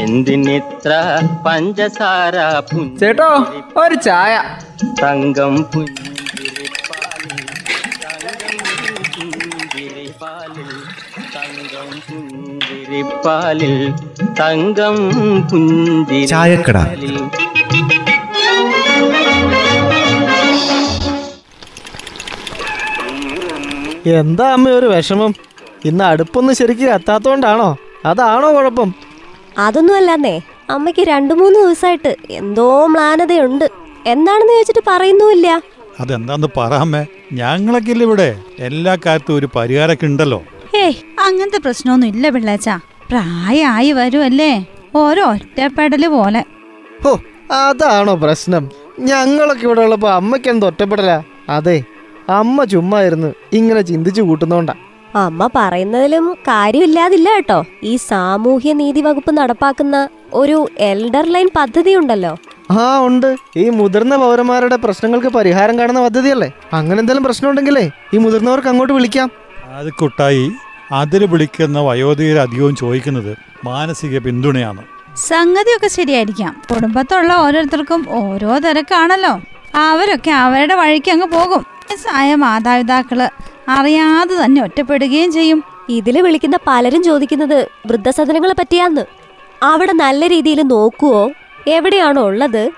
എന്തിനിത്ര പഞ്ചസാര ചേട്ടോ ഒരു ചായ. തങ്കം പുഞ്ചിരിപ്പാലിൽ തങ്കം പുഞ്ചിരിപ്പാലിൽ തങ്കം തങ്കം ചായക്കട. എന്താ അമ്മ ഒരു വിഷമം? ഇന്ന് അടുപ്പൊന്നും ശരിക്കും എത്താത്തോണ്ടാണോ? അതാണോ കുഴപ്പം? അതൊന്നും അല്ലാന്നേ അമ്മയ്ക്ക് രണ്ടു മൂന്ന് ദിവസമായിട്ട് എന്തോ മ്ലാനതയുണ്ട്. എന്താണെന്ന് ചോദിച്ചിട്ട് പറയുന്നുമില്ല. അതെന്താന്ന് പറയാമേ ഞങ്ങളൊക്കെ ഇല്ല ഇവിടെ? എല്ലാ കാര്യത്തും ഒരു പരിഹാരമൊക്കെ ഉണ്ടല്ലോ. ഏയ് അങ്ങനത്തെ പ്രശ്നമൊന്നും ഇല്ല പിള്ളേച്ച. പ്രായമായി വരുമല്ലേ ഓരോ ഒറ്റപ്പെടൽ പോലെ. ഓ അതാണോ പ്രശ്നം. ഞങ്ങളൊക്കെ ഇവിടെ ഉള്ളപ്പോ അമ്മയ്ക്ക് എന്ത് ഒറ്റപ്പെടലാ? അതെ അമ്മ ചുമ്മാ ഇരുന്ന് ഇങ്ങനെ ചിന്തിച്ചു കൂട്ടുന്നോണ്ടാ. അമ്മ പറയുന്നതിലും കാര്യമില്ലാതില്ല കേട്ടോ. ഈ സാമൂഹ്യ നീതി വകുപ്പ് നടപ്പാക്കുന്ന ഒരു എൽഡർ ലൈൻ പദ്ധതി ഉണ്ടല്ലോ ആ ഉണ്ട്. ഈ മുതിർന്ന പൗരന്മാരുടെ പ്രശ്നങ്ങൾക്ക് പരിഹാരം കാണുന്ന പദ്ധതിയല്ലേ? അങ്ങനെ എന്തെങ്കിലും പ്രശ്നം ഉണ്ടെങ്കിലേ ഈ മുതിർന്നവർക്ക് അങ്ങോട്ട് വിളിക്കാം. അത് കുട്ടായി അതിൽ വിളിക്കുന്ന വയോധികർ അധികവും ചോദിക്കുന്നത് മാനസിക പിന്തുണയാണ്. സംഗതിയൊക്കെ ശരിയായിരിക്കാം. കുടുംബത്തുള്ള ഓരോരുത്തർക്കും ഓരോ തിരക്കാണല്ലോ. അവരൊക്കെ അവരുടെ വഴിക്ക് അങ്ങ് പോകും. വയസ്സായ മാതാപിതാക്കൾ അറിയാതെ തന്നെ ഒറ്റപ്പെടുകയും ചെയ്യും. ഇതിൽ വിളിക്കുന്ന പലരും ചോദിക്കുന്നത് വൃദ്ധസദനങ്ങളെ പറ്റിയാന്ന്. അവിടെ നല്ല രീതിയിൽ നോക്കുവോ? എവിടെയാണോ ഉള്ളത്?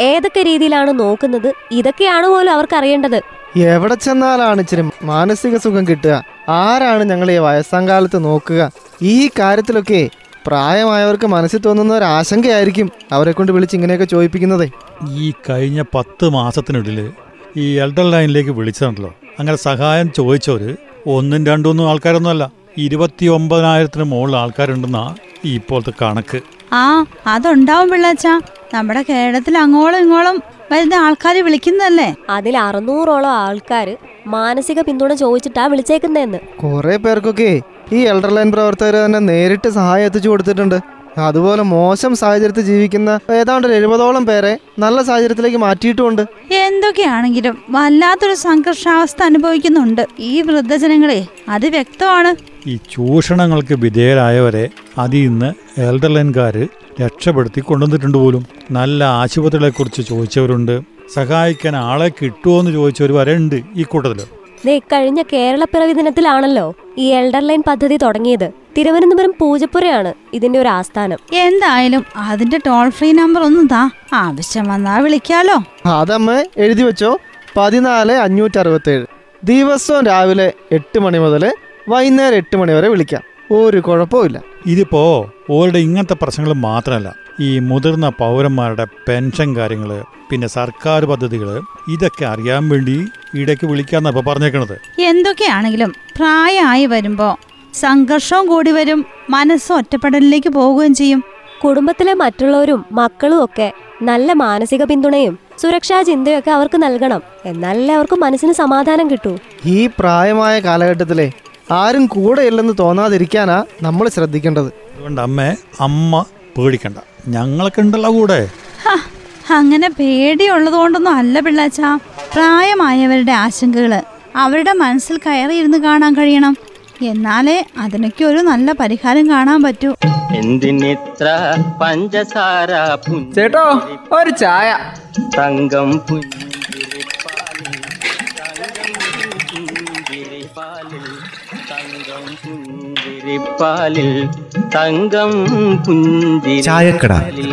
ഏതൊക്കെ രീതിയിലാണ് നോക്കുന്നത്? ഇതൊക്കെയാണ് പോലും അവർക്ക് അറിയേണ്ടത്. എവിടെ ചെന്നാലാണ് ഇച്ചിരി മാനസിക സുഖം കിട്ടുക? ആരാണ് ഞങ്ങൾ ഈ വയസ്സാം കാലത്ത് നോക്കുക? ഈ കാര്യത്തിലൊക്കെ പ്രായമായവർക്ക് മനസ്സിൽ തോന്നുന്ന ഒരു ആശങ്കയായിരിക്കും അവരെ കൊണ്ട് വിളിച്ച് ഇങ്ങനെയൊക്കെ ചോദിപ്പിക്കുന്നത്. ഈ കഴിഞ്ഞ പത്ത് മാസത്തിനുള്ളിൽ ഈ എൽഡർ ലൈനിലേക്ക് വിളിച്ചതുണ്ടല്ലോ അങ്ങനെ സഹായം ചോദിച്ചവർ ഒന്നും രണ്ടൊന്നും ആൾക്കാരൊന്നുമല്ല ഇരുപത്തി ഒമ്പതിനായിരത്തിന് മുകളിൽ ആൾക്കാരുണ്ടെന്നാ ഈ ഇപ്പോഴത്തെ കണക്ക്. ആ അതുണ്ടാവും പിള്ളേച്ച. നമ്മുടെ കേരളത്തിൽ അങ്ങോളം ഇങ്ങോളം വരുന്ന ആൾക്കാർ വിളിക്കുന്നതല്ലേ? അതിൽ അറുന്നൂറോളം ആൾക്കാർ മാനസിക പിന്തുണ ചോദിച്ചിട്ടാ വിളിച്ചേക്കുന്നേന്ന് കുറെ പേർക്കൊക്കെ ഈ എൽഡർ ലൈൻ പ്രവർത്തകർ തന്നെ നേരിട്ട് സഹായം എത്തിച്ചു കൊടുത്തിട്ടുണ്ട്. അതുപോലെ മോശം സാഹചര്യത്തിൽ ജീവിക്കുന്ന ഏതാണ്ട് ഒരു എഴുപതോളം പേരെ നല്ല സാഹചര്യത്തിലേക്ക് മാറ്റിയിട്ടുമുണ്ട്. എന്തൊക്കെയാണെങ്കിലും വല്ലാത്തൊരു സംഘർഷാവസ്ഥ അനുഭവിക്കുന്നുണ്ട്. ഈ വൃദ്ധജനങ്ങളെ അത് വ്യക്തമാണ് ഈ ചൂഷണങ്ങൾക്ക് വിധേയരായവരെ അതിൽ നിന്ന് എൽഡർലൈൻകാര് രക്ഷപ്പെടുത്തി കൊണ്ടുവന്നിട്ടുണ്ട് പോലും. നല്ല ആശുപത്രികളെക്കുറിച്ച് ചോദിച്ചവരുണ്ട്. സഹായിക്കാൻ ആളെ കിട്ടുമോ എന്ന് ചോദിച്ചവർ വരെ ഉണ്ട് ഈ കൂട്ടത്തിൽ ദേ കഴിഞ്ഞ പിറവി ദിനത്തിലാണല്ലോ ഈ എൽഡർലൈൻ പദ്ധതി തുടങ്ങിയത്. തിരുവനന്തപുരം പൂജപ്പുരയാണ് ഇതിന്റെ ഒരു ആസ്ഥാനം. എന്തായാലും അതിന്റെ ടോൾ ഫ്രീ നമ്പർ ഒന്നും താ. ആവശ്യം വന്നാ വിളിക്കാലോ. അതമ്മ എഴുതി വെച്ചോ. പതിനാല് അഞ്ഞൂറ്റി അറുപത്തേഴ് ദിവസവും രാവിലെ എട്ട് മണി മുതൽ വൈകുന്നേരം എട്ട് മണി വരെ വിളിക്കാം. ഒരു കുഴപ്പമില്ല ഇതിപ്പോ ഓരുടെ ഇങ്ങനത്തെ പ്രശ്നങ്ങൾ മാത്രമല്ല ഈ മുതിർന്ന പൗരന്മാരുടെ പെൻഷൻ കാര്യങ്ങൾ പിന്നെ സർക്കാർ പദ്ധതികൾ ഇതൊക്കെ അറിയാൻ വേണ്ടി ഇടയ്ക്ക് വിളിക്കാന്നാ ഇപ്പൊ പറഞ്ഞേക്കണത്. എന്തൊക്കെയാണെങ്കിലും പ്രായമായി വരുമ്പോ സംഘർഷവും കൂടി വരും. മനസ്സ് ഒറ്റപ്പെടലിലേക്ക് പോവുകയും ചെയ്യും. കുടുംബത്തിലെ മറ്റുള്ളവരും മക്കളും ഒക്കെ നല്ല മാനസിക പിന്തുണയും സുരക്ഷാ ചിന്തയൊക്കെ അവർക്ക് നൽകണം. എന്നാലല്ലേ അവർക്ക് മനസ്സിന് സമാധാനം കിട്ടൂ. ഈ പ്രായമായ കാലഘട്ടത്തിലെ ആരും കൂടെ ഇല്ലെന്ന് തോന്നാതിരിക്കാനാ നമ്മൾ ശ്രദ്ധിക്കേണ്ടത്. അതുകൊണ്ട് അമ്മേ അമ്മ പേടിക്കണ്ട. ഞങ്ങളൊക്കെ ഉണ്ടല്ലോ കൂടെ. അങ്ങനെ പേടിയുള്ളത് കൊണ്ടൊന്നും അല്ല പിള്ളാച്ച. പ്രായമായവരുടെ ആശങ്കകൾ അവരുടെ മനസ്സിൽ കയറിയിരുന്ന് കാണാൻ കഴിയണം. എന്നാലേ അതിനൊക്കെ ഒരു നല്ല പരിഹാരം കാണാൻ പറ്റൂ എന്തിനിത്ര പഞ്ചസാര ചേട്ടോ ഒരു ചായ തങ്കം പുഞ്ചിരിപ്പാലിൽ തങ്കം പുഞ്ചിരിപ്പാലിൽ തങ്കം പുഞ്ചിരിപ്പാലിൽ തങ്കം ചായക്കട. പുഞ്ചിരിപ്പാലിൽ